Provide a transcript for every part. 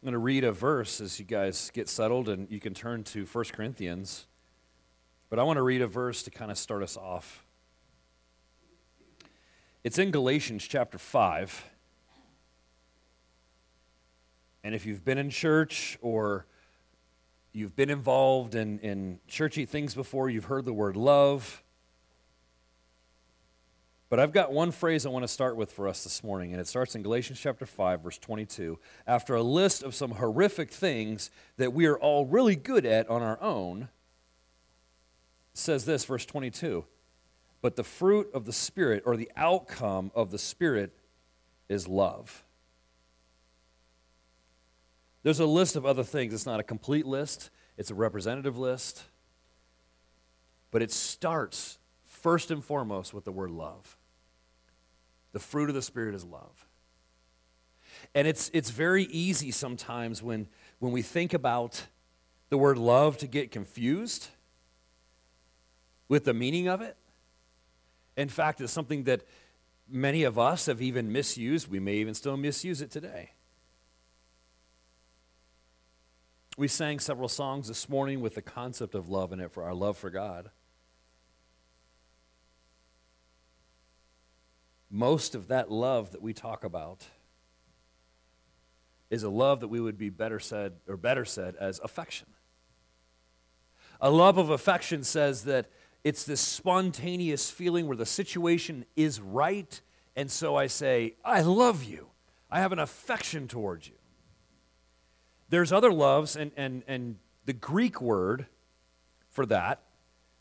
I'm going to read a verse as you guys get settled, and you can turn to 1 Corinthians. But I want to read a verse to kind of start us off. It's in Galatians chapter 5. And if you've been in church or you've been involved in, in churchy things before, you've heard the word love. But I've got one phrase I want to start with for us this morning, and it starts in Galatians chapter 5, verse 22. After a list of some horrific things that we are all really good at on our own, says this, verse 22 But the fruit of the Spirit, or the outcome of the Spirit, is love. There's a list of other things. It's not a complete list, it's a representative list. But it starts first and foremost with the word love. The fruit of the Spirit is love. And it's, it's very easy sometimes when, when we think about the word love to get confused with the meaning of it. In fact, it's something that many of us have even misused. We may even still misuse it today. We sang several songs this morning with the concept of love in it for our love for God. Most of that love that we talk about is a love that we would be better said, or better said, as affection. A love of affection says that it's this spontaneous feeling where the situation is right, and so I say, I love you. I have an affection towards you. There's other loves, and, and, and the Greek word for that,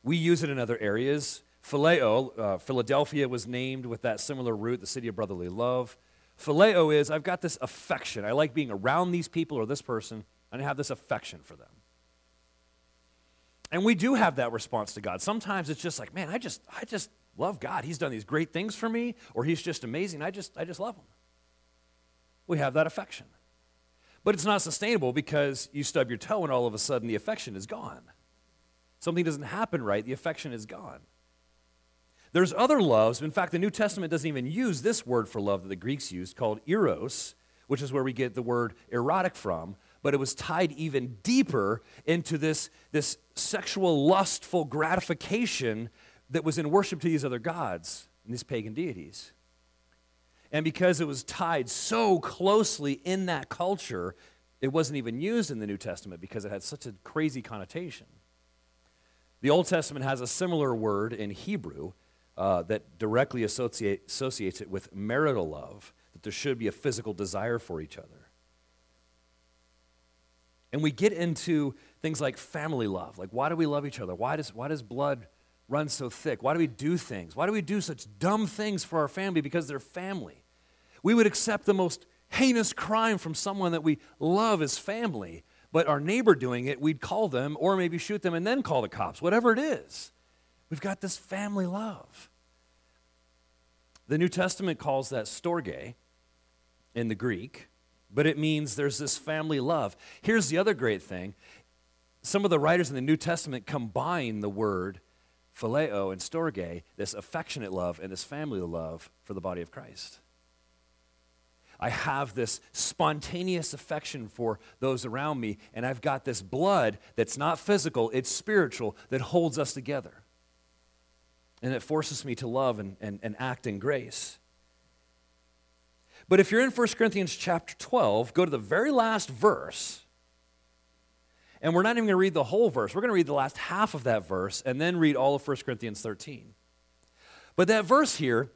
we use it in other areas. Phileo, uh, Philadelphia was named with that similar root, the city of brotherly love. Phileo is, I've got this affection. I like being around these people or this person, and I have this affection for them. And we do have that response to God. Sometimes it's just like, man, I just, I just love God. He's done these great things for me, or He's just amazing. I just, I just love Him. We have that affection. But it's not sustainable because you stub your toe and all of a sudden the affection is gone. Something doesn't happen right, the affection is gone. There's other loves. In fact, the New Testament doesn't even use this word for love that the Greeks used called eros, which is where we get the word erotic from, but it was tied even deeper into this, this sexual, lustful gratification that was in worship to these other gods and these pagan deities. And because it was tied so closely in that culture, it wasn't even used in the New Testament because it had such a crazy connotation. The Old Testament has a similar word in Hebrew uh, that directly associate, associates it with marital love, that there should be a physical desire for each other. And we get into things like family love. Like, why do we love each other? Why does, why does blood run so thick? Why do we do things? Why do we do such dumb things for our family? Because they're family. We would accept the most heinous crime from someone that we love as family, but our neighbor doing it, we'd call them or maybe shoot them and then call the cops, whatever it is. We've got this family love. The New Testament calls that storge in the Greek, but it means there's this family love. Here's the other great thing some of the writers in the New Testament combine the word phileo and storge, this affectionate love and this family love for the body of Christ. I have this spontaneous affection for those around me, and I've got this blood that's not physical, it's spiritual, that holds us together. And it forces me to love and, and, and act in grace. But if you're in 1 Corinthians chapter 12, go to the very last verse and we're not even going to read the whole verse. We're going to read the last half of that verse and then read all of 1 Corinthians 13. But that verse here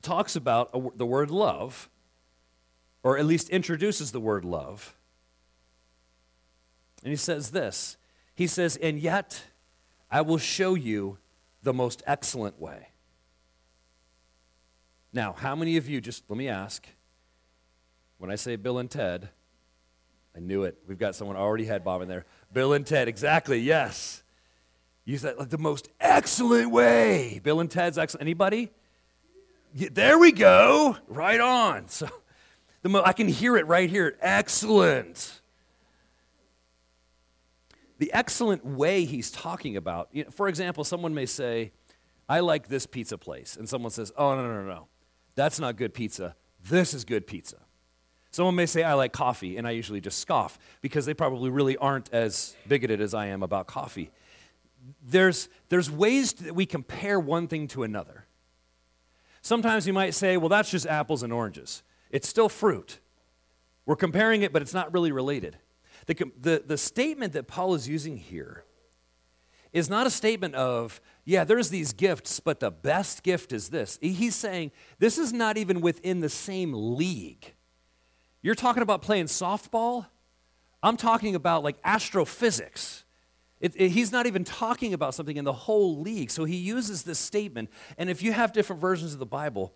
talks about the word love, or at least introduces the word love. And he says this He says, And yet I will show you the most excellent way. Now, how many of you, just let me ask, when I say Bill and Ted, I knew it. We've got someone already had Bob in there. Bill and Ted, exactly, yes. Use that like the most excellent way. Bill and Ted's excellent. Anybody? Yeah, there we go. Right on. So the mo- I can hear it right here. Excellent. The excellent way he's talking about. You know, for example, someone may say, I like this pizza place. And someone says, Oh, no, no, no, no. That's not good pizza. This is good pizza. Someone may say, I like coffee, and I usually just scoff because they probably really aren't as bigoted as I am about coffee. There's, there's ways that we compare one thing to another. Sometimes you might say, well, that's just apples and oranges. It's still fruit. We're comparing it, but it's not really related. The, the, the statement that Paul is using here is not a statement of, yeah, there's these gifts, but the best gift is this. He's saying this is not even within the same league. You're talking about playing softball? I'm talking about like astrophysics. It, it, he's not even talking about something in the whole league. So he uses this statement. And if you have different versions of the Bible,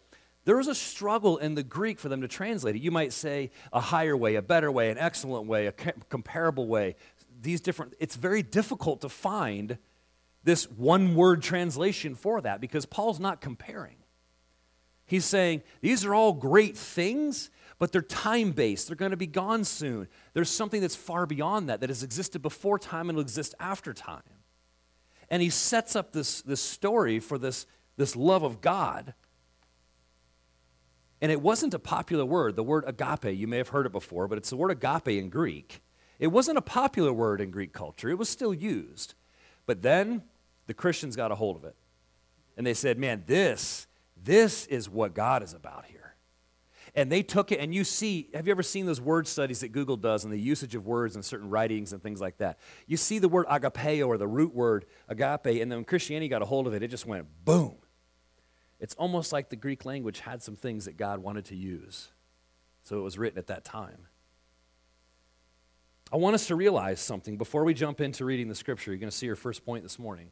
there was a struggle in the Greek for them to translate it. You might say a higher way, a better way, an excellent way, a comparable way. These different, it's very difficult to find this one word translation for that because Paul's not comparing. He's saying these are all great things, but they're time based. They're going to be gone soon. There's something that's far beyond that, that has existed before time and will exist after time. And he sets up this, this story for this, this love of God. And it wasn't a popular word. The word agape, you may have heard it before, but it's the word agape in Greek. It wasn't a popular word in Greek culture, it was still used. But then the Christians got a hold of it. And they said, man, this, this is what God is about here. And they took it, and you see, have you ever seen those word studies that Google does and the usage of words in certain writings and things like that? You see the word agapeo or the root word agape, and then when Christianity got a hold of it, it just went boom. It's almost like the Greek language had some things that God wanted to use. So it was written at that time. I want us to realize something before we jump into reading the scripture. You're going to see your first point this morning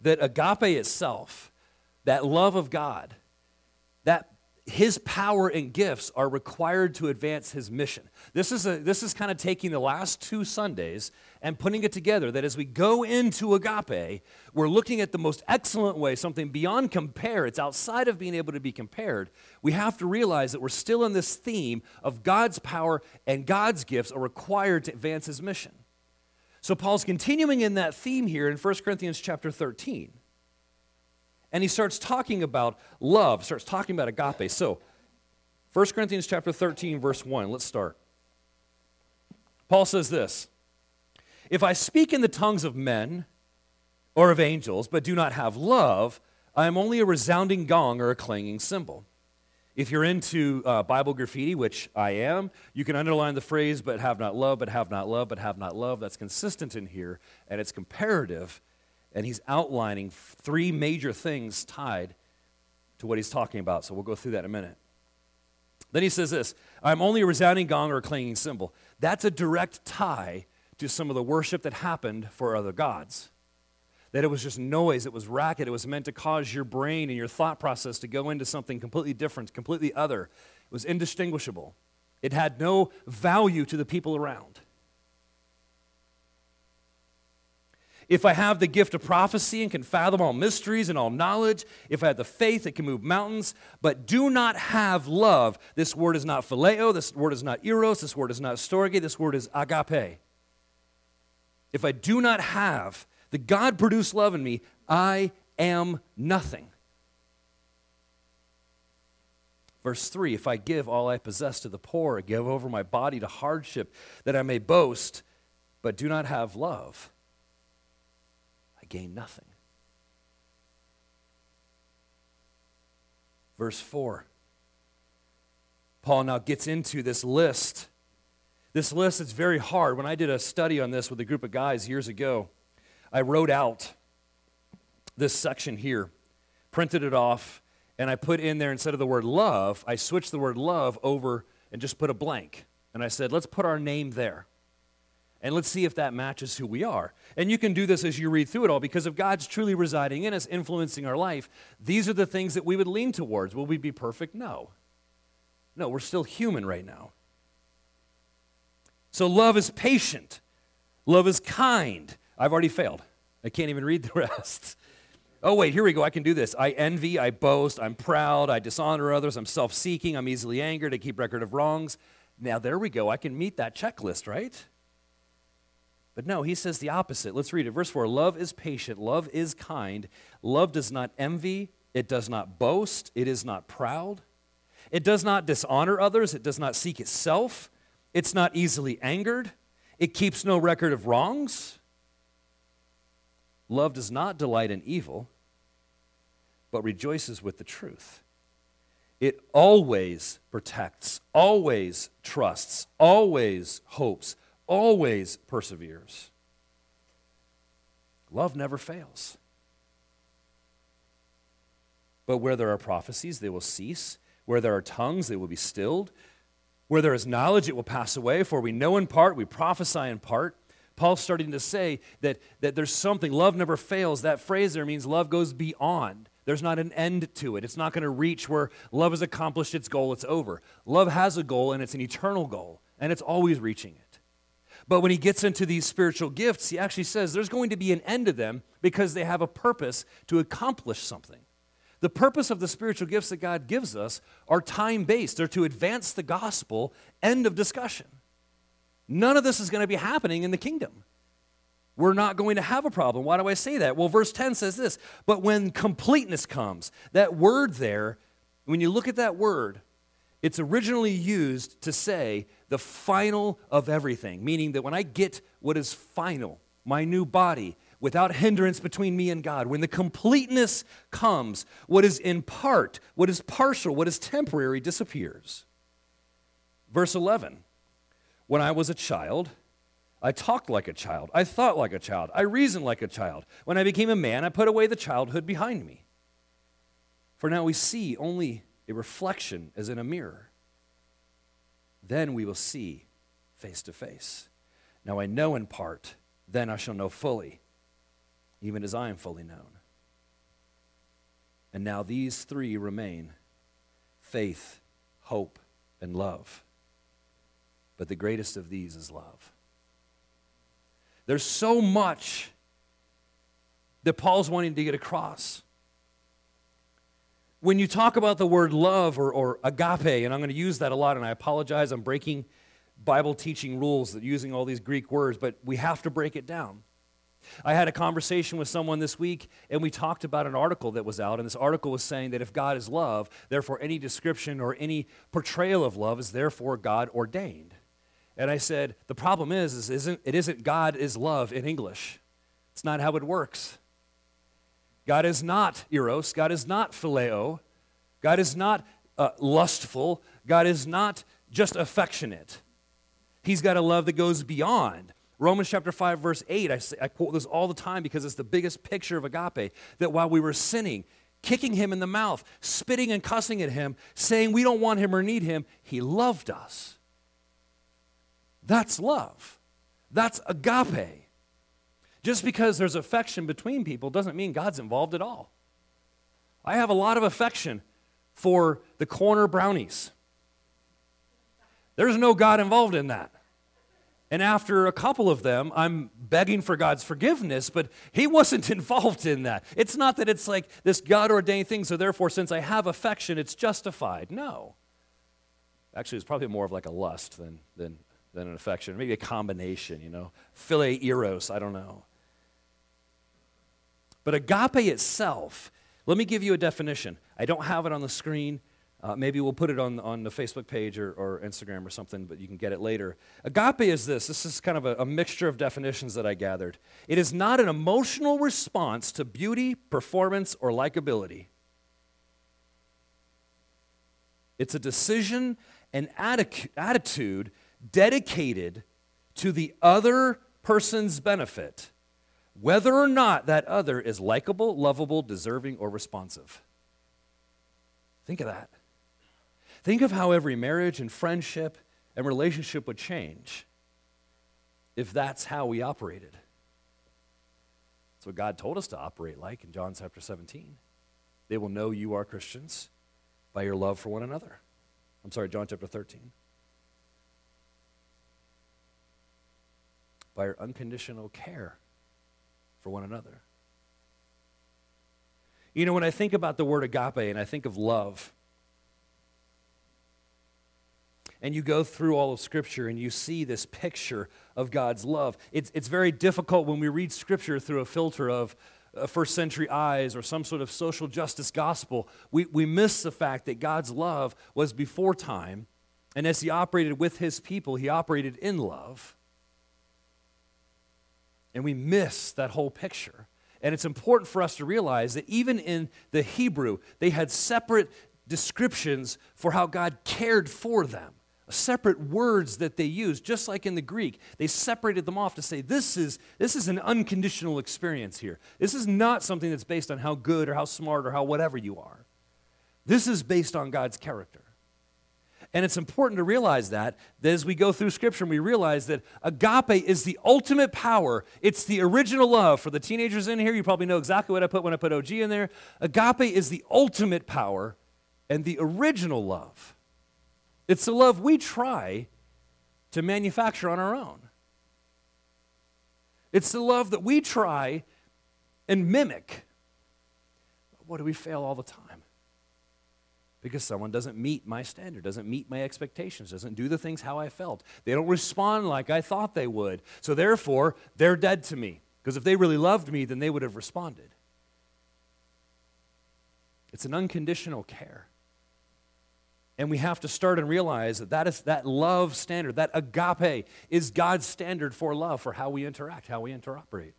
that agape itself, that love of God, that his power and gifts are required to advance his mission. This is, a, this is kind of taking the last two Sundays and putting it together that as we go into agape, we're looking at the most excellent way, something beyond compare. It's outside of being able to be compared. We have to realize that we're still in this theme of God's power and God's gifts are required to advance his mission. So Paul's continuing in that theme here in 1 Corinthians chapter 13. And he starts talking about love, starts talking about agape. So 1 Corinthians chapter 13 verse 1, let's start. Paul says this, "If I speak in the tongues of men or of angels but do not have love, I am only a resounding gong or a clanging cymbal." If you're into uh, Bible graffiti, which I am, you can underline the phrase, but have not love, but have not love, but have not love. That's consistent in here, and it's comparative. And he's outlining three major things tied to what he's talking about. So we'll go through that in a minute. Then he says this I'm only a resounding gong or a clanging cymbal. That's a direct tie to some of the worship that happened for other gods that it was just noise, it was racket, it was meant to cause your brain and your thought process to go into something completely different, completely other. It was indistinguishable. It had no value to the people around. If I have the gift of prophecy and can fathom all mysteries and all knowledge, if I have the faith that can move mountains, but do not have love, this word is not phileo, this word is not eros, this word is not storge, this word is agape. If I do not have the God produced love in me, I am nothing. Verse 3 If I give all I possess to the poor, give over my body to hardship, that I may boast, but do not have love, gain nothing. Verse 4 Paul now gets into this list. This list is very hard. When I did a study on this with a group of guys years ago, I wrote out this section here, printed it off, and I put in there instead of the word love, I switched the word love over and just put a blank. And I said, let's put our name there. And let's see if that matches who we are. And you can do this as you read through it all because if God's truly residing in us, influencing our life, these are the things that we would lean towards. Will we be perfect? No. No, we're still human right now. So love is patient, love is kind, I've already failed. I can't even read the rest. Oh, wait, here we go. I can do this. I envy, I boast, I'm proud, I dishonor others, I'm self seeking, I'm easily angered, I keep record of wrongs. Now, there we go. I can meet that checklist, right? But no, he says the opposite. Let's read it. Verse 4 Love is patient, love is kind, love does not envy, it does not boast, it is not proud, It does not dishonor others, it does not seek itself, it's not easily angered, it keeps no record of wrongs. Love does not delight in evil, but rejoices with the truth. It always protects, always trusts, always hopes, always perseveres. Love never fails. But where there are prophecies, they will cease. Where there are tongues, they will be stilled. Where there is knowledge, it will pass away. For we know in part, we prophesy in part. Paul's starting to say that, that there's something, love never fails. That phrase there means love goes beyond. There's not an end to it. It's not going to reach where love has accomplished its goal, it's over. Love has a goal, and it's an eternal goal, and it's always reaching it. But when he gets into these spiritual gifts, he actually says there's going to be an end to them because they have a purpose to accomplish something. The purpose of the spiritual gifts that God gives us are time based, they're to advance the gospel. End of discussion. None of this is going to be happening in the kingdom. We're not going to have a problem. Why do I say that? Well, verse 10 says this But when completeness comes, that word there, when you look at that word, it's originally used to say the final of everything, meaning that when I get what is final, my new body, without hindrance between me and God. When the completeness comes, what is in part, what is partial, what is temporary disappears. Verse 11 When I was a child, I talked like a child. I thought like a child. I reasoned like a child. When I became a man, I put away the childhood behind me. For now we see only a reflection as in a mirror. Then we will see face to face. Now I know in part, then I shall know fully even as I am fully known. And now these three remain faith, hope, and love. But the greatest of these is love. There's so much that Paul's wanting to get across. When you talk about the word love or, or agape, and I'm going to use that a lot, and I apologize, I'm breaking Bible teaching rules that using all these Greek words, but we have to break it down. I had a conversation with someone this week, and we talked about an article that was out, and this article was saying that if God is love, therefore any description or any portrayal of love is therefore God ordained. And I said, the problem is, is isn't, it isn't God is love in English. It's not how it works. God is not eros. God is not phileo. God is not uh, lustful. God is not just affectionate. He's got a love that goes beyond. Romans chapter 5, verse 8, I, say, I quote this all the time because it's the biggest picture of agape. That while we were sinning, kicking him in the mouth, spitting and cussing at him, saying we don't want him or need him, he loved us. That's love. That's agape. Just because there's affection between people doesn't mean God's involved at all. I have a lot of affection for the corner brownies. There's no God involved in that. And after a couple of them, I'm begging for God's forgiveness, but He wasn't involved in that. It's not that it's like this God ordained thing, so therefore, since I have affection, it's justified. No. Actually, it's probably more of like a lust than, than, than an affection, maybe a combination, you know. Philia eros, I don't know. But agape itself, let me give you a definition. I don't have it on the screen. Uh, maybe we'll put it on, on the Facebook page or, or Instagram or something, but you can get it later. Agape is this this is kind of a, a mixture of definitions that I gathered. It is not an emotional response to beauty, performance, or likability, it's a decision and attitude dedicated to the other person's benefit, whether or not that other is likable, lovable, deserving, or responsive. Think of that. Think of how every marriage and friendship and relationship would change if that's how we operated. That's what God told us to operate like in John chapter 17. They will know you are Christians by your love for one another. I'm sorry, John chapter 13. By your unconditional care for one another. You know, when I think about the word agape and I think of love, and you go through all of Scripture and you see this picture of God's love. It's, it's very difficult when we read Scripture through a filter of uh, first century eyes or some sort of social justice gospel, we, we miss the fact that God's love was before time. And as He operated with His people, He operated in love. And we miss that whole picture. And it's important for us to realize that even in the Hebrew, they had separate descriptions for how God cared for them separate words that they used, just like in the Greek. They separated them off to say, this is, this is an unconditional experience here. This is not something that's based on how good or how smart or how whatever you are. This is based on God's character. And it's important to realize that, that as we go through Scripture and we realize that agape is the ultimate power. It's the original love. For the teenagers in here, you probably know exactly what I put when I put OG in there. Agape is the ultimate power and the original love. It's the love we try to manufacture on our own. It's the love that we try and mimic. what do we fail all the time? Because someone doesn't meet my standard, doesn't meet my expectations, doesn't do the things how I felt. They don't respond like I thought they would. So therefore, they're dead to me. Because if they really loved me, then they would have responded. It's an unconditional care. And we have to start and realize that that, is, that love standard, that agape, is God's standard for love, for how we interact, how we interoperate.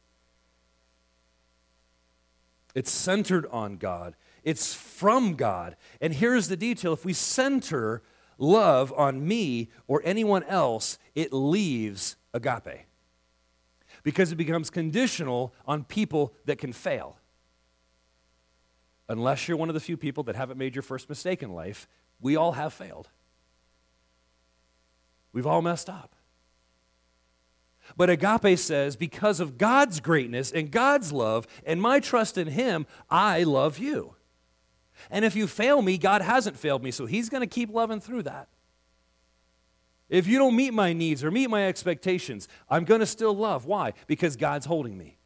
It's centered on God, it's from God. And here's the detail if we center love on me or anyone else, it leaves agape because it becomes conditional on people that can fail. Unless you're one of the few people that haven't made your first mistake in life, we all have failed. We've all messed up. But agape says, because of God's greatness and God's love and my trust in Him, I love you. And if you fail me, God hasn't failed me, so He's going to keep loving through that. If you don't meet my needs or meet my expectations, I'm going to still love. Why? Because God's holding me.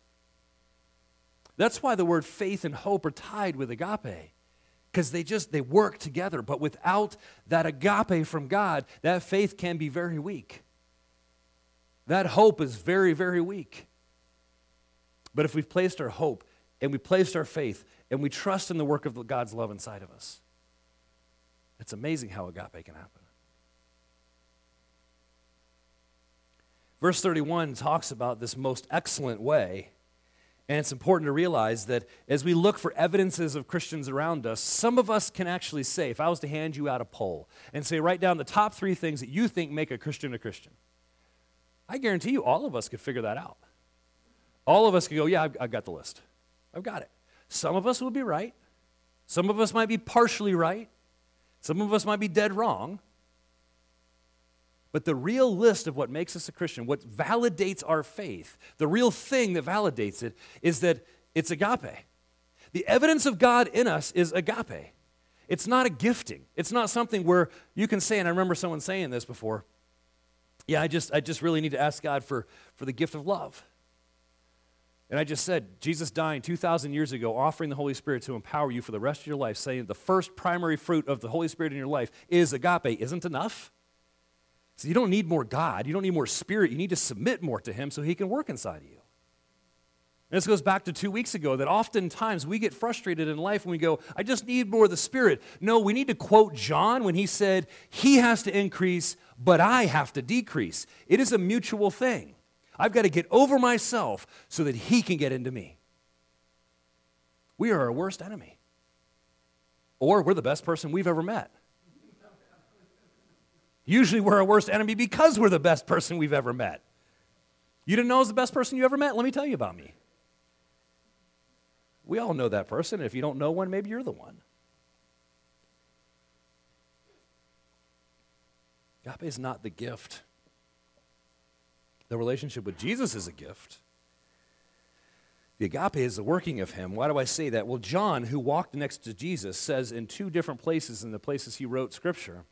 That's why the word faith and hope are tied with agape because they just they work together but without that agape from god that faith can be very weak that hope is very very weak but if we've placed our hope and we placed our faith and we trust in the work of god's love inside of us it's amazing how agape can happen verse 31 talks about this most excellent way and it's important to realize that as we look for evidences of Christians around us, some of us can actually say, if I was to hand you out a poll and say, write down the top three things that you think make a Christian a Christian, I guarantee you all of us could figure that out. All of us could go, yeah, I've, I've got the list. I've got it. Some of us will be right. Some of us might be partially right. Some of us might be dead wrong. But the real list of what makes us a Christian, what validates our faith, the real thing that validates it, is that it's agape. The evidence of God in us is agape. It's not a gifting. It's not something where you can say, and I remember someone saying this before, yeah, I just, I just really need to ask God for, for the gift of love. And I just said, Jesus dying 2,000 years ago, offering the Holy Spirit to empower you for the rest of your life, saying the first primary fruit of the Holy Spirit in your life is agape, isn't enough? So you don't need more God. You don't need more spirit. You need to submit more to Him so He can work inside of you. And this goes back to two weeks ago that oftentimes we get frustrated in life when we go, I just need more of the Spirit. No, we need to quote John when he said, He has to increase, but I have to decrease. It is a mutual thing. I've got to get over myself so that He can get into me. We are our worst enemy. Or we're the best person we've ever met. Usually we're our worst enemy because we're the best person we've ever met. You didn't know I was the best person you ever met? Let me tell you about me. We all know that person. If you don't know one, maybe you're the one. Agape is not the gift. The relationship with Jesus is a gift. The agape is the working of him. Why do I say that? Well, John, who walked next to Jesus, says in two different places in the places he wrote scripture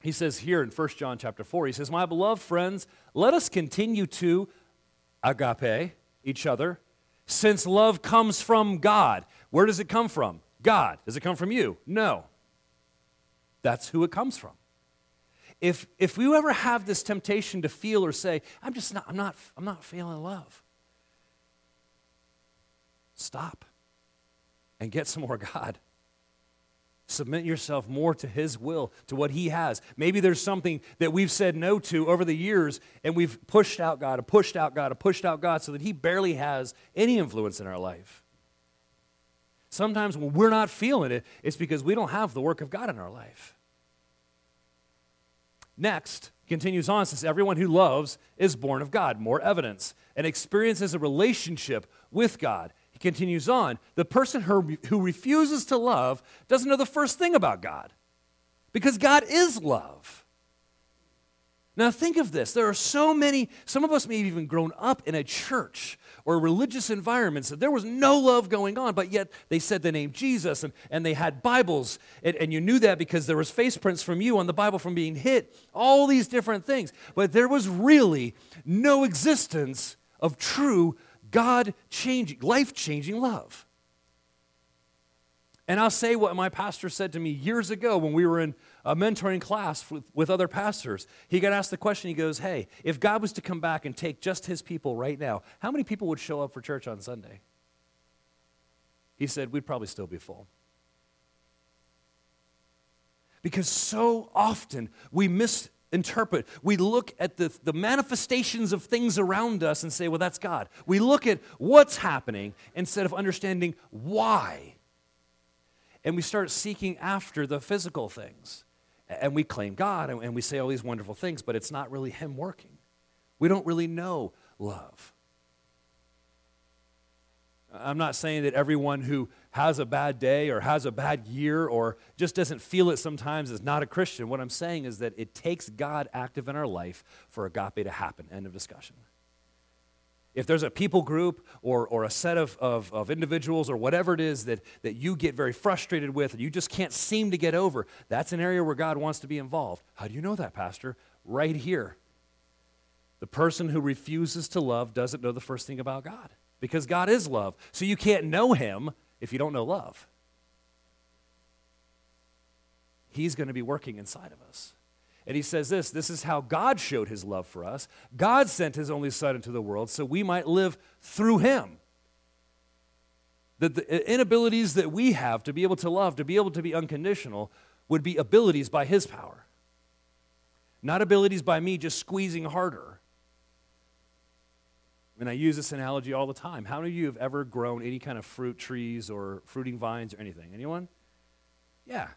he says here in 1 John chapter 4, he says, My beloved friends, let us continue to agape each other, since love comes from God. Where does it come from? God. Does it come from you? No. That's who it comes from. If, if we ever have this temptation to feel or say, I'm just not, I'm not, I'm not feeling love. stop and get some more God. Submit yourself more to His will, to what He has. Maybe there's something that we've said no to over the years, and we've pushed out God, and pushed out God, and pushed out God, so that He barely has any influence in our life. Sometimes when we're not feeling it, it's because we don't have the work of God in our life. Next, continues on, says, Everyone who loves is born of God, more evidence, and experiences a relationship with God. He continues on, the person who, who refuses to love doesn't know the first thing about God because God is love. Now, think of this. There are so many, some of us may have even grown up in a church or religious environments that there was no love going on, but yet they said the name Jesus and, and they had Bibles, and, and you knew that because there was face prints from you on the Bible from being hit, all these different things. But there was really no existence of true God changing, life changing love. And I'll say what my pastor said to me years ago when we were in a mentoring class with, other pastors. He got asked the question, he goes, Hey, if God was to come back and take just his people right now, how many people would show up for church on Sunday? He said, We'd probably still be full. Because so often we misinterpret, we look at the, the manifestations of things around us and say, Well, that's God. We look at what's happening instead of understanding why and we start seeking after the physical things. And we claim God and we say all these wonderful things, but it's not really Him working. We don't really know love. I'm not saying that everyone who has a bad day or has a bad year or just doesn't feel it sometimes is not a Christian. What I'm saying is that it takes God active in our life for agape to happen. End of discussion. If there's a people group or, or a set of, of, of individuals or whatever it is that, that you get very frustrated with and you just can't seem to get over, that's an area where God wants to be involved. How do you know that, Pastor? Right here. The person who refuses to love doesn't know the first thing about God because God is love. So you can't know Him if you don't know love. He's going to be working inside of us. And he says this this is how God showed his love for us. God sent his only Son into the world so we might live through him. That the uh, inabilities that we have to be able to love, to be able to be unconditional, would be abilities by his power. Not abilities by me just squeezing harder. And I use this analogy all the time. How many of you have ever grown any kind of fruit trees or fruiting vines or anything? Anyone? Yeah.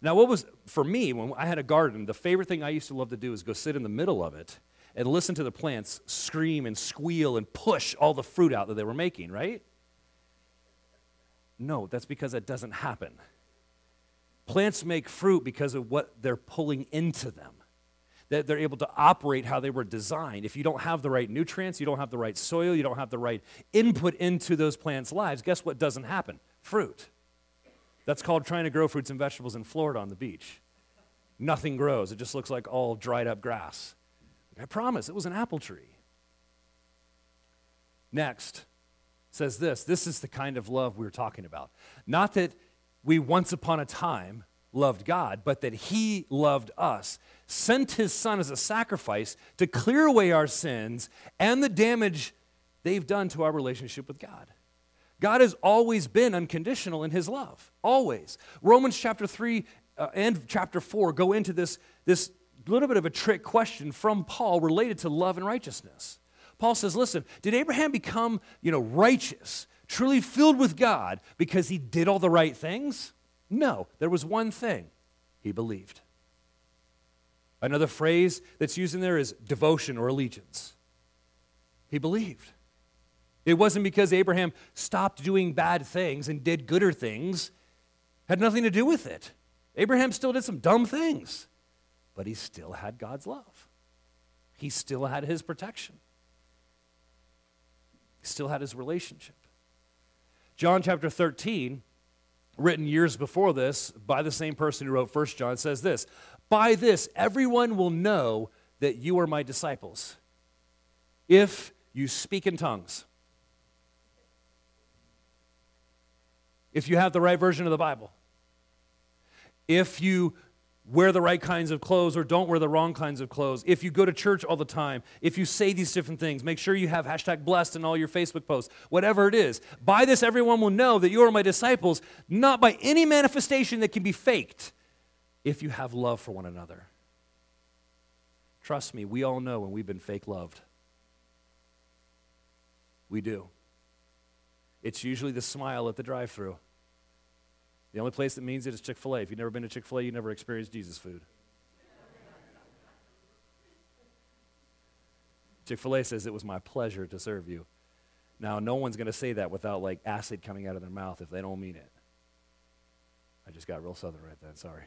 Now, what was, for me, when I had a garden, the favorite thing I used to love to do is go sit in the middle of it and listen to the plants scream and squeal and push all the fruit out that they were making, right? No, that's because that doesn't happen. Plants make fruit because of what they're pulling into them. That they're able to operate how they were designed. If you don't have the right nutrients, you don't have the right soil, you don't have the right input into those plants' lives, guess what doesn't happen? Fruit. That's called trying to grow fruits and vegetables in Florida on the beach. Nothing grows, it just looks like all dried up grass. I promise, it was an apple tree. Next says this this is the kind of love we are talking about. Not that we once upon a time loved God, but that He loved us, sent His Son as a sacrifice to clear away our sins and the damage they've done to our relationship with God. God has always been unconditional in his love, always. Romans chapter 3 uh, and chapter 4 go into this, this little bit of a trick question from Paul related to love and righteousness. Paul says, listen, did Abraham become, you know, righteous, truly filled with God because he did all the right things? No, there was one thing. He believed. Another phrase that's used in there is devotion or allegiance. He believed. It wasn't because Abraham stopped doing bad things and did gooder things, had nothing to do with it. Abraham still did some dumb things, but he still had God's love. He still had his protection. He still had his relationship. John chapter 13, written years before this by the same person who wrote 1 John, says this By this, everyone will know that you are my disciples if you speak in tongues. If you have the right version of the Bible. If you wear the right kinds of clothes or don't wear the wrong kinds of clothes, if you go to church all the time, if you say these different things, make sure you have hashtag blessed in all your Facebook posts, whatever it is. By this, everyone will know that you are my disciples, not by any manifestation that can be faked, if you have love for one another. Trust me, we all know when we've been fake loved. We do. It's usually the smile at the drive through. The only place that means it is Chick fil A. If you've never been to Chick fil A, you've never experienced Jesus food. Chick fil A says it was my pleasure to serve you. Now, no one's going to say that without like acid coming out of their mouth if they don't mean it. I just got real southern right then, sorry.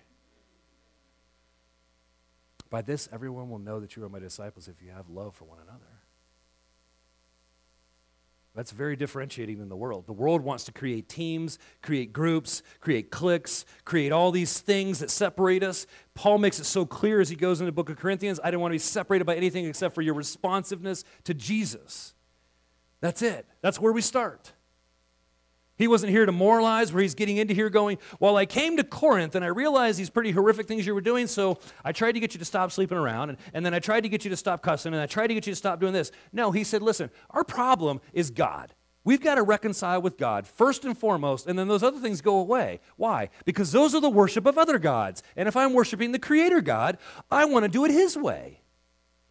By this, everyone will know that you are my disciples if you have love for one another. That's very differentiating than the world. The world wants to create teams, create groups, create cliques, create all these things that separate us. Paul makes it so clear as he goes into the book of Corinthians I don't want to be separated by anything except for your responsiveness to Jesus. That's it. That's where we start. He wasn't here to moralize, where he's getting into here going, Well, I came to Corinth and I realized these pretty horrific things you were doing, so I tried to get you to stop sleeping around, and, and then I tried to get you to stop cussing, and I tried to get you to stop doing this. No, he said, Listen, our problem is God. We've got to reconcile with God first and foremost, and then those other things go away. Why? Because those are the worship of other gods. And if I'm worshiping the Creator God, I want to do it His way.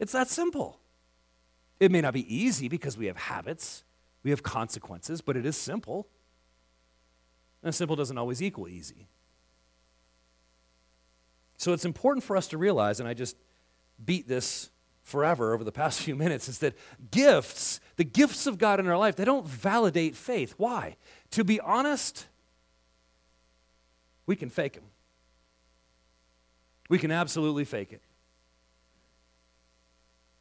It's that simple. It may not be easy because we have habits, we have consequences, but it is simple. And simple doesn't always equal easy. So it's important for us to realize, and I just beat this forever over the past few minutes, is that gifts, the gifts of God in our life, they don't validate faith. Why? To be honest, we can fake them. We can absolutely fake it.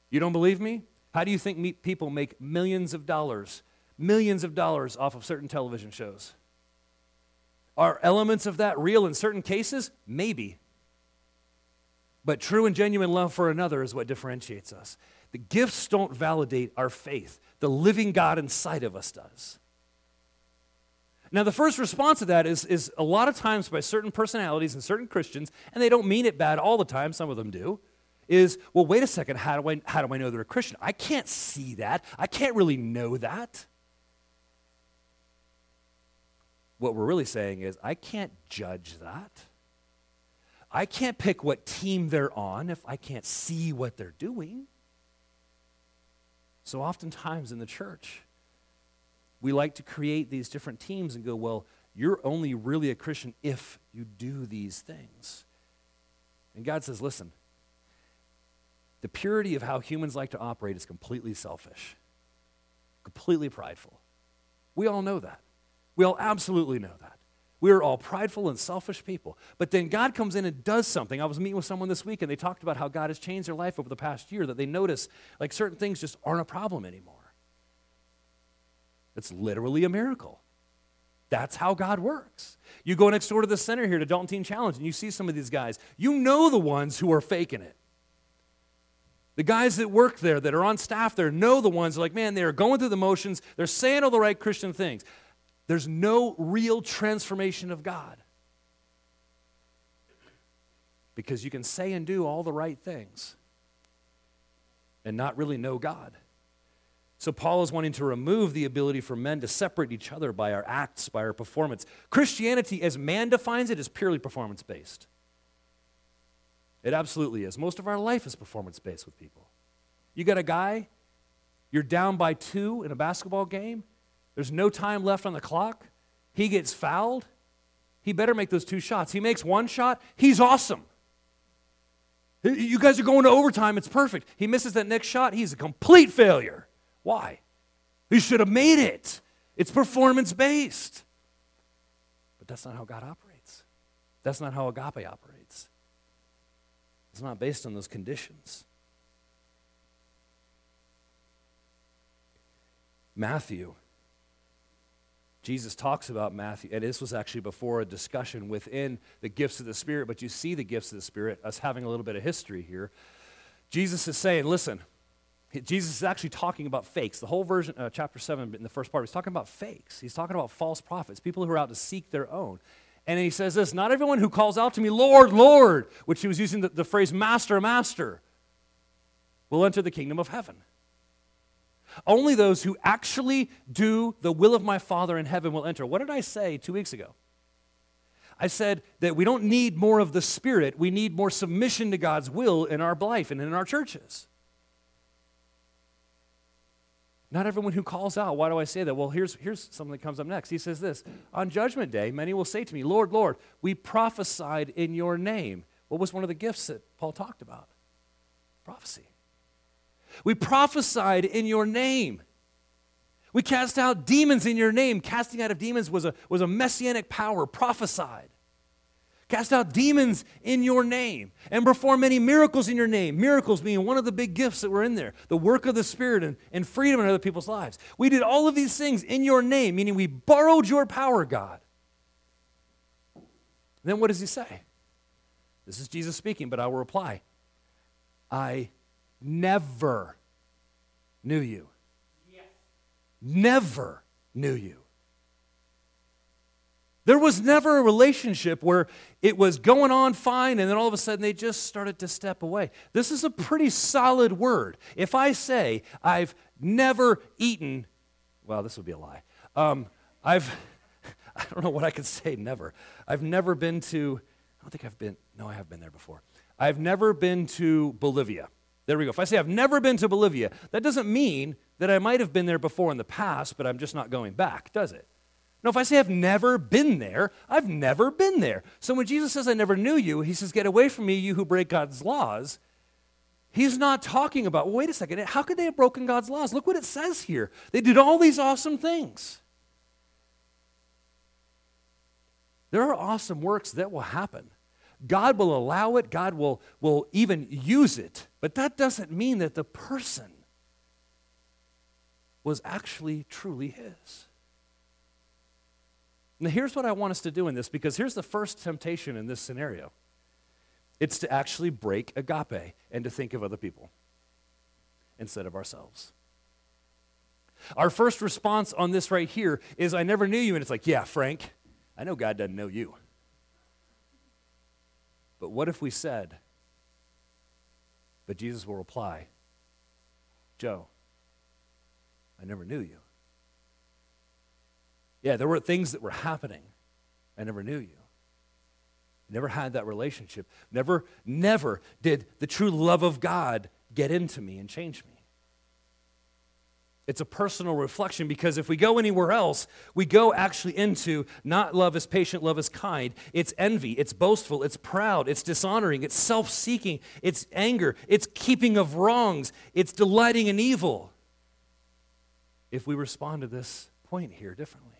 You don't believe me? How do you think people make millions of dollars, millions of dollars off of certain television shows? Are elements of that real in certain cases? Maybe. But true and genuine love for another is what differentiates us. The gifts don't validate our faith, the living God inside of us does. Now, the first response to that is, is a lot of times by certain personalities and certain Christians, and they don't mean it bad all the time, some of them do, is, well, wait a second, how do I, how do I know they're a Christian? I can't see that. I can't really know that. What we're really saying is, I can't judge that. I can't pick what team they're on if I can't see what they're doing. So, oftentimes in the church, we like to create these different teams and go, well, you're only really a Christian if you do these things. And God says, listen, the purity of how humans like to operate is completely selfish, completely prideful. We all know that. We all absolutely know that. We are all prideful and selfish people. But then God comes in and does something. I was meeting with someone this week and they talked about how God has changed their life over the past year, that they notice like certain things just aren't a problem anymore. It's literally a miracle. That's how God works. You go next door to the center here to Dalton Teen Challenge and you see some of these guys. You know the ones who are faking it. The guys that work there, that are on staff there, know the ones like, man, they're going through the motions, they're saying all the right Christian things there's no real transformation of God. Because you can say and do all the right things and not really know God. So, Paul is wanting to remove the ability for men to separate each other by our acts, by our performance. Christianity, as man defines it, is purely performance based. It absolutely is. Most of our life is performance based with people. You got a guy, you're down by two in a basketball game, there's no time left on the clock. He gets fouled. He better make those two shots. He makes one shot. He's awesome. You guys are going to overtime. It's perfect. He misses that next shot. He's a complete failure. Why? He should have made it. It's performance based. But that's not how God operates. That's not how agape operates. It's not based on those conditions. Matthew Jesus talks about Matthew, and this was actually before a discussion within the gifts of the Spirit, but you see the gifts of the Spirit, us having a little bit of history here. Jesus is saying, listen, Jesus is actually talking about fakes. The whole version, uh, chapter 7, in the first part, he's talking about fakes. He's talking about false prophets, people who are out to seek their own. And he says this Not everyone who calls out to me, Lord, Lord, which he was using the, the phrase master, master, will enter the kingdom of heaven. Only those who actually do the will of my Father in heaven will enter. What did I say two weeks ago? I said that we don't need more of the Spirit, we need more submission to God's will in our life and in our churches. Not everyone who calls out. Why do I say that? Well, here's, here's something that comes up next. He says this On judgment day, many will say to me, Lord, Lord, we prophesied in your name. What was one of the gifts that Paul talked about? Prophecy. We prophesied in your name. We cast out demons in your name. Casting out of demons was a, was a messianic power, prophesied. Cast out demons in your name and perform many miracles in your name. Miracles being one of the big gifts that were in there, the work of the Spirit and, and freedom in other people's lives. We did all of these things in your name, meaning we borrowed your power, God. Then what does he say? This is Jesus speaking, but I will reply I never knew you. Yes. Never knew you. There was never a relationship where it was going on fine and then all of a sudden they just started to step away. This is a pretty solid word. If I say, I've never eaten, well, this would be a lie. Um, I've, I don't know what I could say, never. I've never been to, I don't think I've been, no, I have been there before. I've never been to Bolivia. There we go. If I say I've never been to Bolivia, that doesn't mean that I might have been there before in the past, but I'm just not going back, does it? No, if I say I've never been there, I've never been there. So when Jesus says, I never knew you, he says, Get away from me, you who break God's laws. He's not talking about, well, wait a second, how could they have broken God's laws? Look what it says here. They did all these awesome things. There are awesome works that will happen. God will allow it, God will, will even use it, but that doesn't mean that the person was actually truly His. Now, here's what I want us to do in this because here's the first temptation in this scenario it's to actually break agape and to think of other people instead of ourselves. Our first response on this right here is, I never knew you. And it's like, yeah, Frank, I know God doesn't know you. But what if we said, but Jesus will reply, Joe, I never knew you. Yeah, there were things that were happening. I never knew you. Never had that relationship. Never, never did the true love of God get into me and change me. It's a personal reflection because if we go anywhere else, we go actually into not love is patient, love is kind. It's envy, it's boastful, it's proud, it's dishonoring, it's self seeking, it's anger, it's keeping of wrongs, it's delighting in evil. If we respond to this point here differently.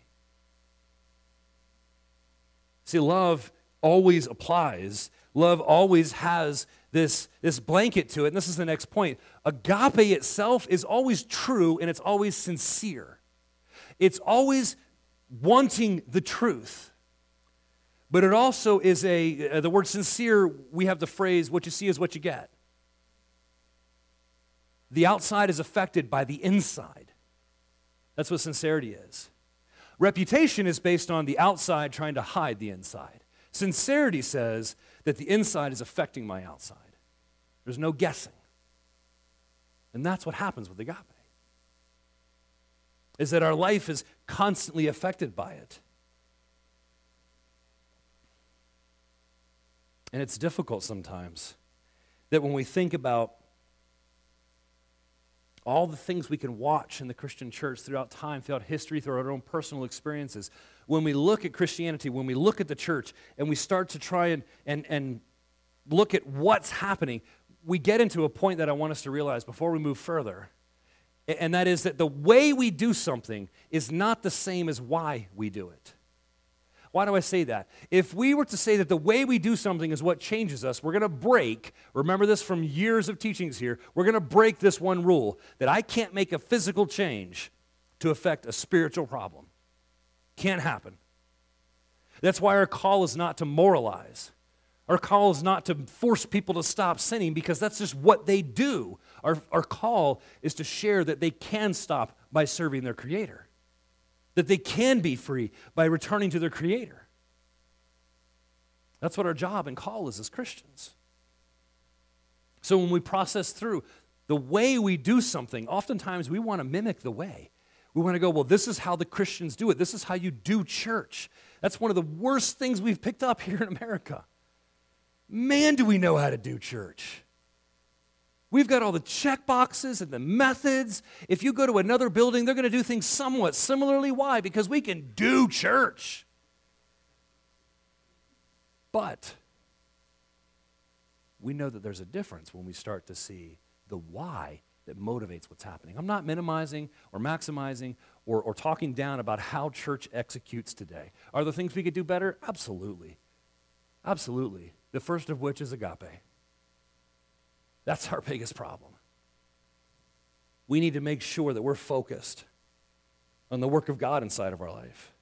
See, love always applies. Love always has this, this blanket to it. And this is the next point. Agape itself is always true and it's always sincere. It's always wanting the truth. But it also is a, uh, the word sincere, we have the phrase, what you see is what you get. The outside is affected by the inside. That's what sincerity is. Reputation is based on the outside trying to hide the inside. Sincerity says that the inside is affecting my outside. There's no guessing. And that's what happens with agape. Is that our life is constantly affected by it. And it's difficult sometimes that when we think about all the things we can watch in the Christian church throughout time, throughout history, through our own personal experiences. When we look at Christianity, when we look at the church, and we start to try and, and, and look at what's happening, we get into a point that I want us to realize before we move further. And that is that the way we do something is not the same as why we do it. Why do I say that? If we were to say that the way we do something is what changes us, we're going to break, remember this from years of teachings here, we're going to break this one rule that I can't make a physical change to affect a spiritual problem. Can't happen. That's why our call is not to moralize. Our call is not to force people to stop sinning because that's just what they do. Our, our call is to share that they can stop by serving their Creator that they can be free by returning to their Creator. That's what our job and call is as Christians. So when we process through the way we do something, oftentimes we want to mimic the way. We want to go, well, this is how the Christians do it. This is how you do church. That's one of the worst things we've picked up here in America. Man, do we know how to do church. We've got all the check boxes and the methods. If you go to another building, they're going to do things somewhat similarly. Why? Because we can do church. But we know that there's a difference when we start to see the why that motivates what's happening. I'm not minimizing or maximizing or, or talking down about how church executes today. Are there things we could do better? Absolutely. Absolutely. The first of which is agape. That's our biggest problem. We need to make sure that we're focused on the work of God inside of our life.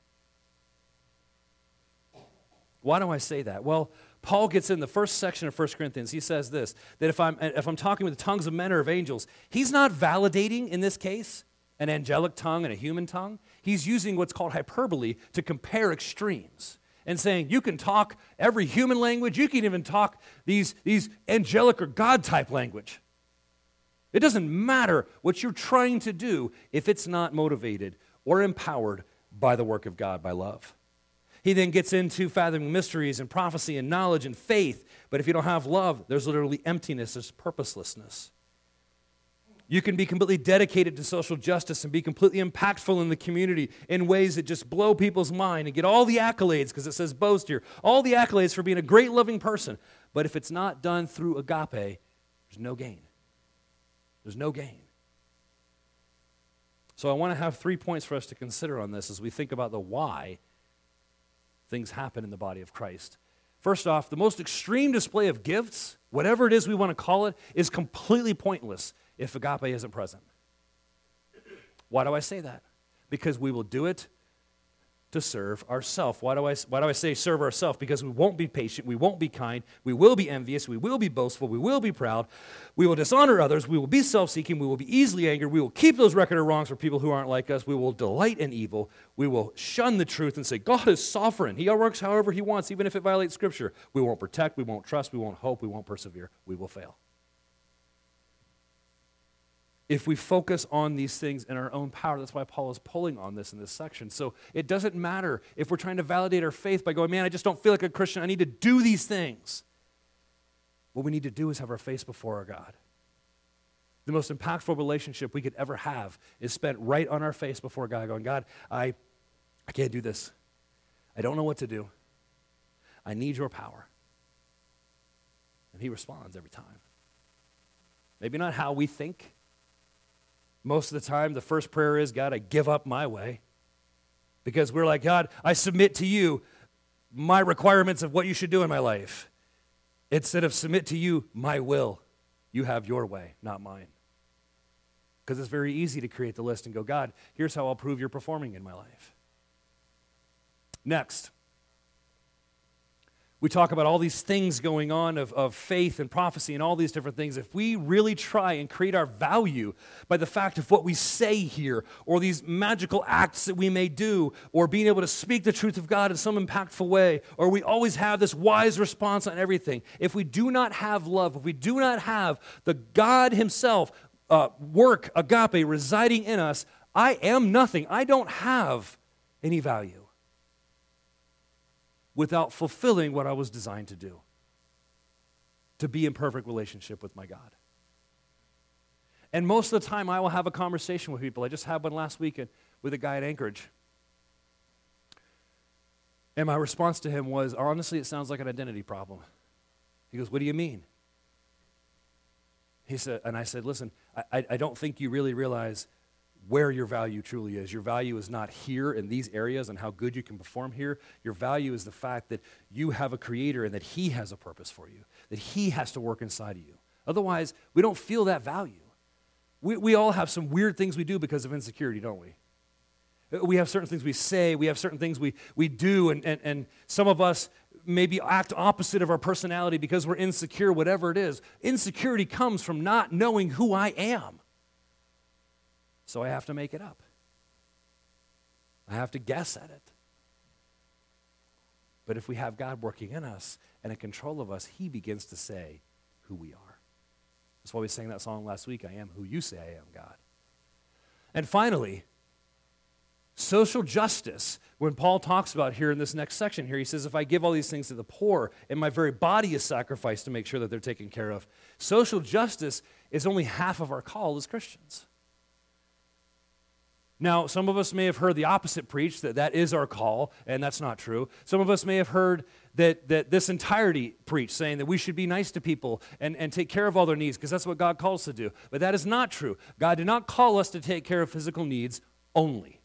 Why do I say that? Well, Paul gets in the first section of 1 Corinthians. He says this that if I'm, if I'm talking with the tongues of men or of angels, he's not validating in this case an angelic tongue and a human tongue. He's using what's called hyperbole to compare extremes and saying you can talk every human language, you can even talk these, these angelic or God type language. It doesn't matter what you're trying to do if it's not motivated or empowered by the work of God, by love. He then gets into fathoming mysteries and prophecy and knowledge and faith. But if you don't have love, there's literally emptiness, there's purposelessness. You can be completely dedicated to social justice and be completely impactful in the community in ways that just blow people's mind and get all the accolades, because it says boast here, all the accolades for being a great, loving person. But if it's not done through agape, there's no gain. There's no gain. So I want to have three points for us to consider on this as we think about the why things happen in the body of Christ. First off, the most extreme display of gifts, whatever it is we want to call it, is completely pointless if agape isn't present. Why do I say that? Because we will do it to serve ourselves. Why do I why do I say serve ourselves? Because we won't be patient, we won't be kind, we will be envious, we will be boastful, we will be proud, we will dishonor others, we will be self-seeking, we will be easily angered, we will keep those record of wrongs for people who aren't like us, we will delight in evil, we will shun the truth and say God is sovereign. He works however he wants even if it violates scripture. We won't protect, we won't trust, we won't hope, we won't persevere, we will fail if we focus on these things in our own power. That's why Paul is pulling on this in this section. So it doesn't matter if we're trying to validate our faith by going, man, I just don't feel like a Christian. I need to do these things. What we need to do is have our face before our God. The most impactful relationship we could ever have is spent right on our face before God, going, God, I, I can't do this. I don't know what to do. I need your power. And he responds every time. Maybe not how we think, most of the time, the first prayer is, God, I give up my way. Because we're like, God, I submit to you my requirements of what you should do in my life. Instead of submit to you my will, you have your way, not mine. Because it's very easy to create the list and go, God, here's how I'll prove you're performing in my life. Next, we talk about all these things going on of, of faith and prophecy and all these different things. If we really try and create our value by the fact of what we say here, or these magical acts that we may do, or being able to speak the truth of God in some impactful way, or we always have this wise response on everything, if we do not have love, if we do not have the God Himself uh, work, agape, residing in us, I am nothing. I don't have any value without fulfilling what I was designed to do to be in perfect relationship with my God. And most of the time, I will have a conversation with people. I just had one last weekend with a guy at Anchorage. And my response to him was honestly, it sounds like an identity problem. He goes, What do you mean? He said, and I said, Listen, I, I don't think you really realize where your value truly is. Your value is not here in these areas and how good you can perform here. Your value is the fact that you have a creator and that he has a purpose for you, that he has to work inside of you. Otherwise, we don't feel that value. We, we all have some weird things we do because of insecurity, don't we? We have certain things we say, we have certain things we, we do, and, and, and some of us maybe act opposite of our personality because we're insecure, whatever it is. Insecurity comes from not knowing who I am. So I have to make it up. I have to guess at it. But if we have God working in us and in control of us, He begins to say who we are. That's why we sang that song last week I am who you say I am, God. And finally, social justice. When Paul talks about here in this next section here, he says, If I give all these things to the poor and my very body is sacrificed to make sure that they're taken care of, social justice is only half of our call as Christians. Now, some of us may have heard the opposite preached, that that is our call, and that's not true. Some of us may have heard that, that this entirety preached, saying that we should be nice to people and, and take care of all their needs, because that's what God calls us to do. But that is not true. God did not call us to take care of physical needs only.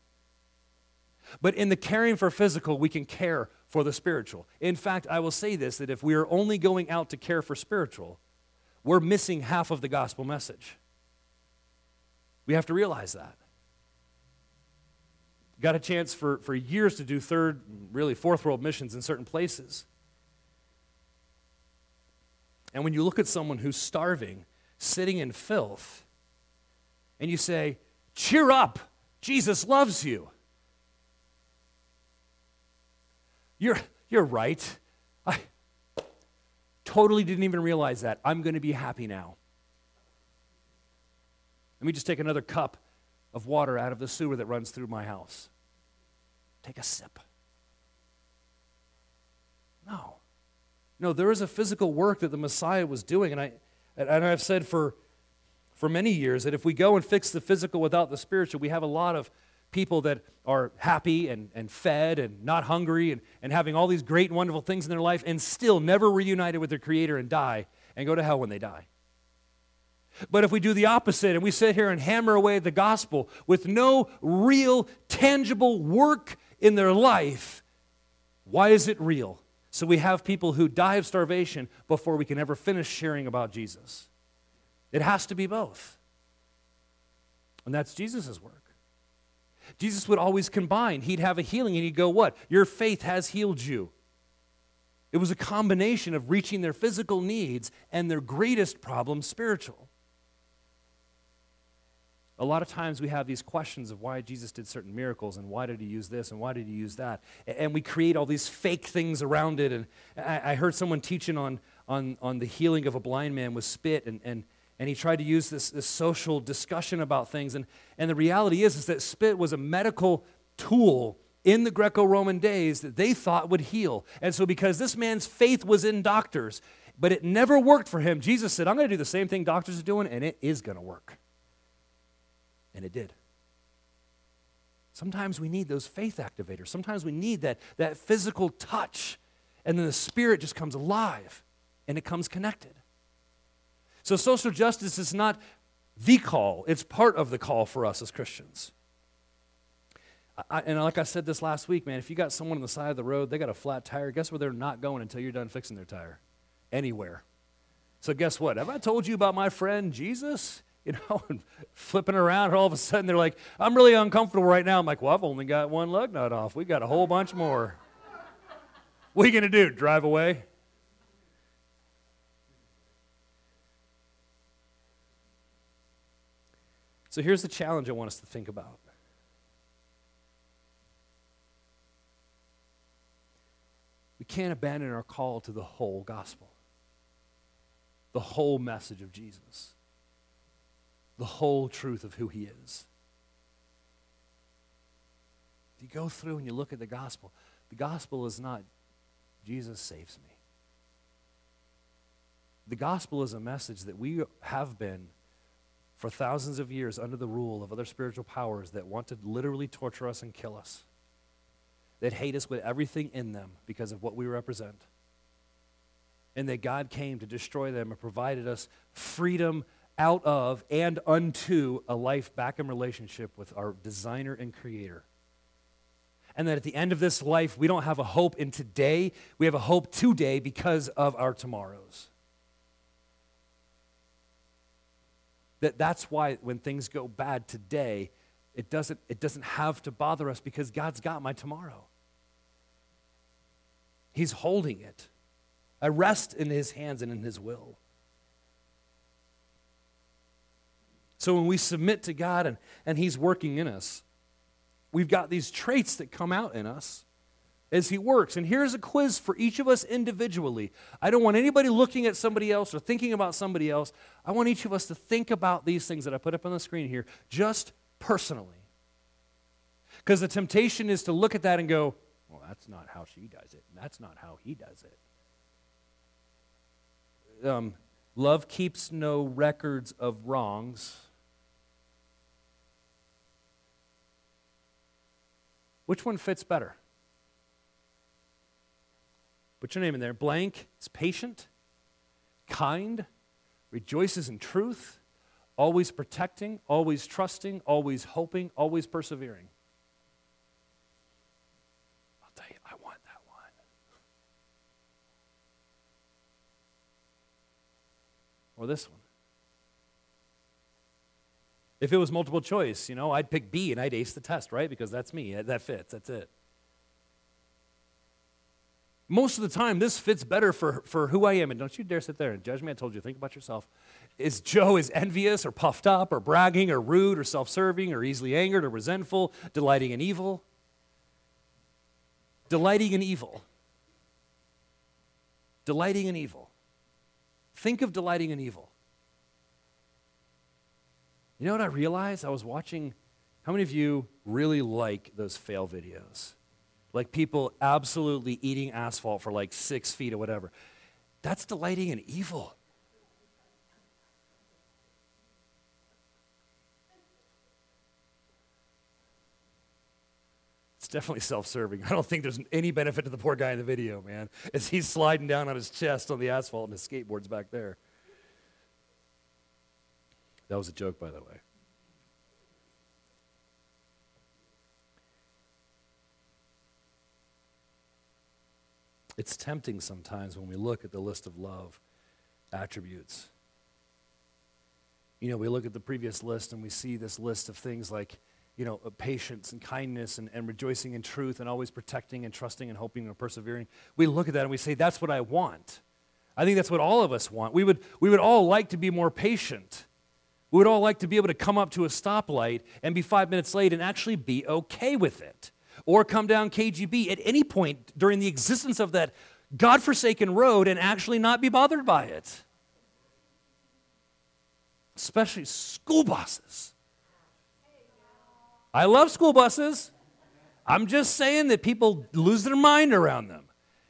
But in the caring for physical, we can care for the spiritual. In fact, I will say this that if we are only going out to care for spiritual, we're missing half of the gospel message. We have to realize that. Got a chance for, for years to do third, really fourth world missions in certain places. And when you look at someone who's starving, sitting in filth, and you say, Cheer up, Jesus loves you. You're, you're right. I totally didn't even realize that. I'm going to be happy now. Let me just take another cup of water out of the sewer that runs through my house. Take a sip. No. No, there is a physical work that the Messiah was doing. And, I, and I've said for, for many years that if we go and fix the physical without the spiritual, we have a lot of people that are happy and, and fed and not hungry and, and having all these great and wonderful things in their life and still never reunited with their Creator and die and go to hell when they die. But if we do the opposite and we sit here and hammer away at the gospel with no real, tangible work in their life, why is it real? So we have people who die of starvation before we can ever finish sharing about Jesus. It has to be both. And that's Jesus' work. Jesus would always combine. He'd have a healing and he'd go, What? Your faith has healed you. It was a combination of reaching their physical needs and their greatest problem, spiritual. A lot of times we have these questions of why Jesus did certain miracles and why did he use this and why did he use that. And we create all these fake things around it. And I heard someone teaching on, on, on the healing of a blind man with spit, and, and and he tried to use this, this social discussion about things. And, and the reality is, is that spit was a medical tool in the Greco Roman days that they thought would heal. And so, because this man's faith was in doctors, but it never worked for him, Jesus said, I'm going to do the same thing doctors are doing, and it is going to work. And it did. Sometimes we need those faith activators. Sometimes we need that, that physical touch, and then the spirit just comes alive and it comes connected. So social justice is not the call, it's part of the call for us as Christians. I, and like I said this last week, man, if you got someone on the side of the road, they got a flat tire, guess where they're not going until you're done fixing their tire? Anywhere. So guess what? Have I told you about my friend Jesus? You know, and flipping around, and all of a sudden they're like, I'm really uncomfortable right now. I'm like, well, I've only got one lug nut off. We've got a whole bunch more. What are you going to do? Drive away? So here's the challenge I want us to think about. We can't abandon our call to the whole gospel, the whole message of Jesus, the whole truth of who he is. If you go through and you look at the gospel, the gospel is not Jesus saves me. The gospel is a message that we have been for thousands of years under the rule of other spiritual powers that want to literally torture us and kill us, that hate us with everything in them because of what we represent. And that God came to destroy them and provided us freedom out of and unto a life back in relationship with our designer and creator. And that at the end of this life, we don't have a hope in today, we have a hope today because of our tomorrows. that that's why when things go bad today, it doesn't, it doesn't have to bother us because God's got my tomorrow. He's holding it. I rest in His hands and in His will. So when we submit to God and, and He's working in us, we've got these traits that come out in us. as He works. And here's a quiz for each of us individually. I don't want anybody looking at somebody else or thinking about somebody else. I want each of us to think about these things that I put up on the screen here just personally. Because the temptation is to look at that and go, well, that's not how she does it. That's not how he does it. Um, love keeps no records of wrongs. Which one fits better? Put your name in there. Blank is patient, kind, rejoices in truth, always protecting, always trusting, always hoping, always persevering. I'll tell you, I want that one. Or this one. If it was multiple choice, you know, I'd pick B and I'd ace the test, right? Because that's me. That fits. That's it most of the time, this fits better for, for who I am. And don't you dare sit there and judge me. I told you, think about yourself. Is Joe is envious or puffed up or bragging or rude or self-serving or easily angered or resentful, delighting in evil? Delighting in evil. Delighting in evil. Think of delighting in evil. You know what I realized? I was watching, how many of you really like those fail videos? like people absolutely eating asphalt for like six feet or whatever. That's delighting in evil. It's definitely self serving. I don't think there's any benefit to the poor guy in the video, man, as he's sliding down on his chest on the asphalt and his skateboard's back there. That was a joke, by the way. It's tempting sometimes when we look at the list of love attributes. You know, we look at the previous list and we see this list of things like, you know, patience and kindness and, and rejoicing in truth and always protecting and trusting and hoping and persevering. We look at that and we say, that's what I want. I think that's what all of us want. We would, we would all like to be more patient. We would all like to be able to come up to a stoplight and be five minutes late and actually be okay with it or come down KGB at any point during the existence of that God-forsaken road and actually not be bothered by it. Especially school buses. I love school buses. I'm just saying that people lose their mind around them.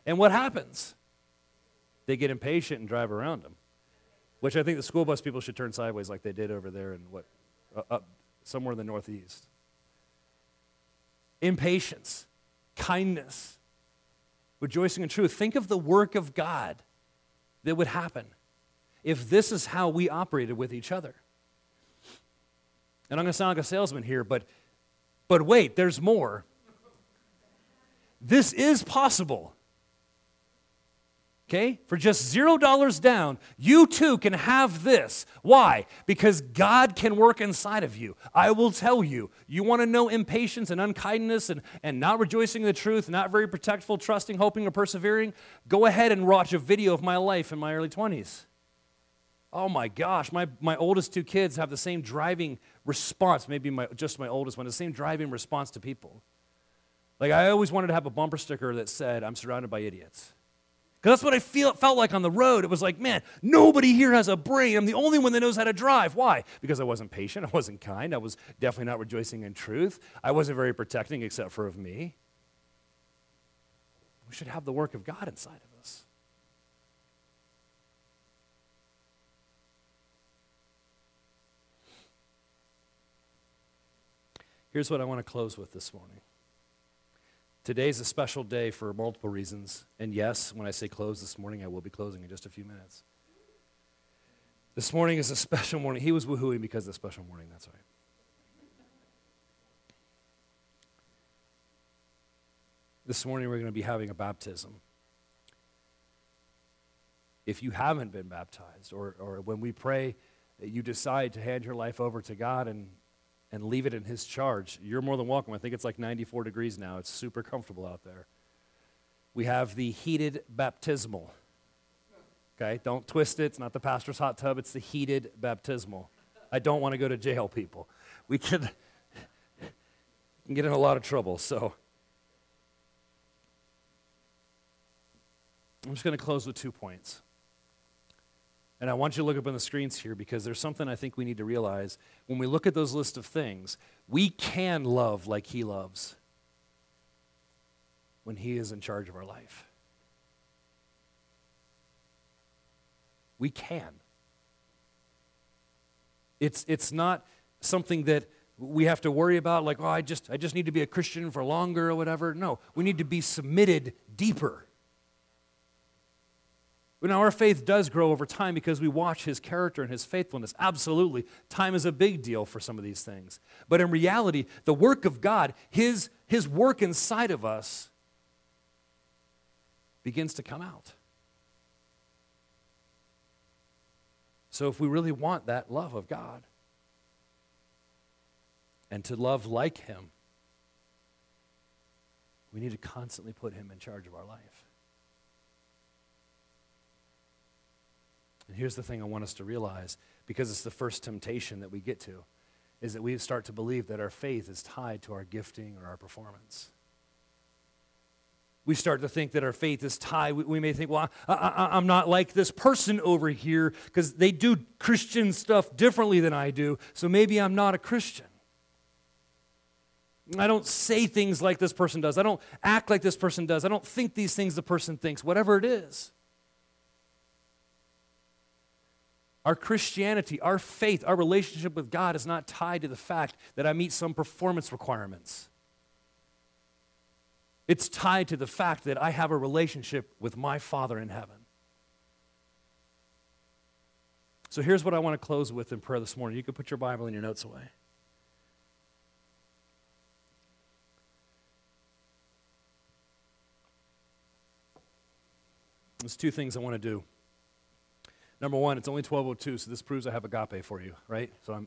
And what happens? They get impatient and drive around them, which I think the school bus people should turn sideways like they did over there in what, uh, up somewhere in the Northeast impatience, kindness, rejoicing in truth. Think of the work of God that would happen if this is how we operated with each other. And I'm going to sound like a salesman here, but, but wait, there's more. This is possible okay? For just zero dollars down, you too can have this. Why? Because God can work inside of you. I will tell you. You want to know impatience and unkindness and, and not rejoicing in the truth, not very protectful, trusting, hoping, or persevering? Go ahead and watch a video of my life in my early 20s. Oh my gosh, my, my oldest two kids have the same driving response, maybe my, just my oldest one, the same driving response to people. Like, I always wanted to have a bumper sticker that said, I'm surrounded by idiots. Because that's what I feel, felt like on the road. It was like, man, nobody here has a brain. I'm the only one that knows how to drive. Why? Because I wasn't patient. I wasn't kind. I was definitely not rejoicing in truth. I wasn't very protecting except for of me. We should have the work of God inside of us. Here's what I want to close with this morning. Today's a special day for multiple reasons. And yes, when I say close this morning, I will be closing in just a few minutes. This morning is a special morning. He was woohooing because of the special morning, that's right. This morning we're going to be having a baptism. If you haven't been baptized, or, or when we pray, you decide to hand your life over to God and and leave it in His charge, you're more than welcome. I think it's like 94 degrees now. It's super comfortable out there. We have the heated baptismal. Okay, don't twist it. It's not the pastor's hot tub, it's the heated baptismal. I don't want to go to jail, people. We could get in a lot of trouble. So, I'm just going to close with two points. And I want you to look up on the screens here because there's something I think we need to realize. When we look at those list of things, we can love like He loves when He is in charge of our life. We can. It's, it's not something that we have to worry about like, oh, I just, I just need to be a Christian for longer or whatever. No, we need to be submitted deeper. Now, our faith does grow over time because we watch his character and his faithfulness. Absolutely. Time is a big deal for some of these things. But in reality, the work of God, his, his work inside of us, begins to come out. So, if we really want that love of God and to love like him, we need to constantly put him in charge of our life. And here's the thing I want us to realize because it's the first temptation that we get to is that we start to believe that our faith is tied to our gifting or our performance. We start to think that our faith is tied. We, we may think, well, I, am not like this person over here because they do Christian stuff differently than I do, so maybe I'm not a Christian. I don't say things like this person does. I don't act like this person does. I don't think these things the person thinks, whatever it is. Our Christianity, our faith, our relationship with God is not tied to the fact that I meet some performance requirements. It's tied to the fact that I have a relationship with my Father in heaven. So here's what I want to close with in prayer this morning. You can put your Bible and your notes away. There's two things I want to do. Number one, it's only 1202, so this proves I have agape for you, right? So I'm,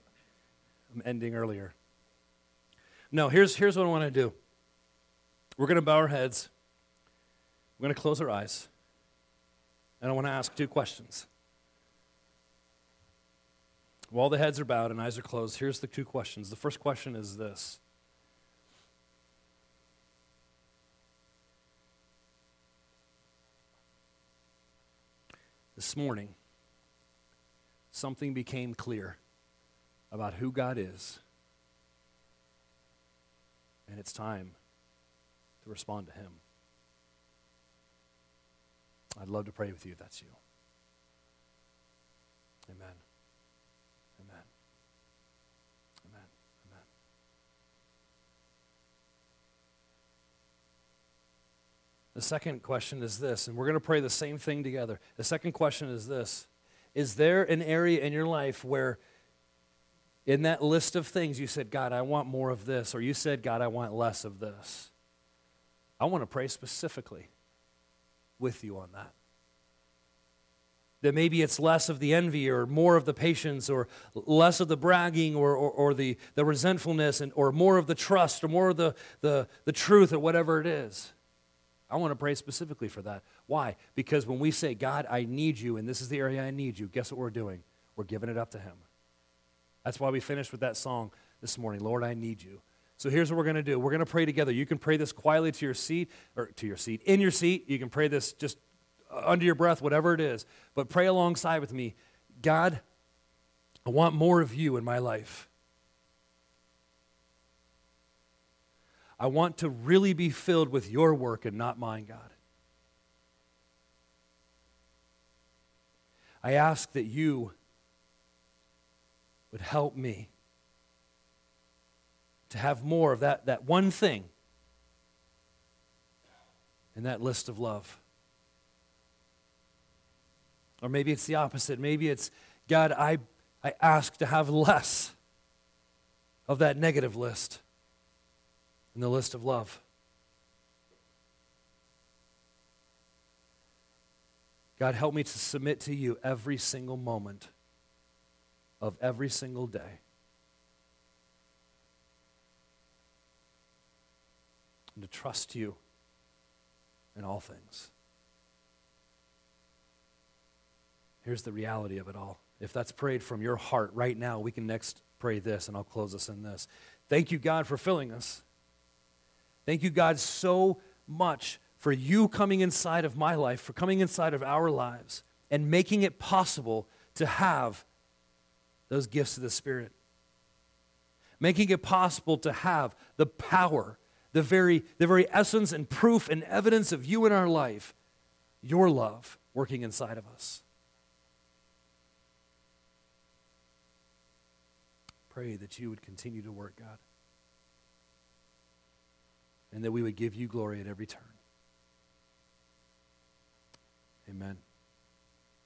I'm ending earlier. No, here's, here's what I want to do. We're going to bow our heads. We're going to close our eyes. And I want to ask two questions. While the heads are bowed and eyes are closed, here's the two questions. The first question is this This morning, something became clear about who God is. And it's time to respond to Him. I'd love to pray with you if that's you. Amen. Amen. Amen. Amen. The second question is this, and we're going to pray the same thing together. The second question is this is there an area in your life where, in that list of things, you said, God, I want more of this, or you said, God, I want less of this? I want to pray specifically with you on that. That maybe it's less of the envy or more of the patience or less of the bragging or, or, or the, the resentfulness and, or more of the trust or more of the, the, the truth or whatever it is. I want to pray specifically for that. Why? Because when we say, God, I need you, and this is the area I need you, guess what we're doing? We're giving it up to Him. That's why we finished with that song this morning Lord, I need you. So here's what we're going to do. We're going to pray together. You can pray this quietly to your seat, or to your seat, in your seat. You can pray this just uh, under your breath, whatever it is. But pray alongside with me God, I want more of you in my life. I want to really be filled with your work and not mine, God. I ask that you would help me to have more of that, that one thing in that list of love. Or maybe it's the opposite. Maybe it's, God, I, I ask to have less of that negative list in the list of love. God, help me to submit to you every single moment of every single day. And to trust you in all things. Here's the reality of it all. If that's prayed from your heart right now, we can next pray this, and I'll close us in this. Thank you, God, for filling us. Thank you, God, so much for you coming inside of my life, for coming inside of our lives, and making it possible to have those gifts of the Spirit. Making it possible to have the power, the very, the very essence and proof and evidence of you in our life, your love working inside of us. Pray that you would continue to work, God, and that we would give you glory at every turn. Amen.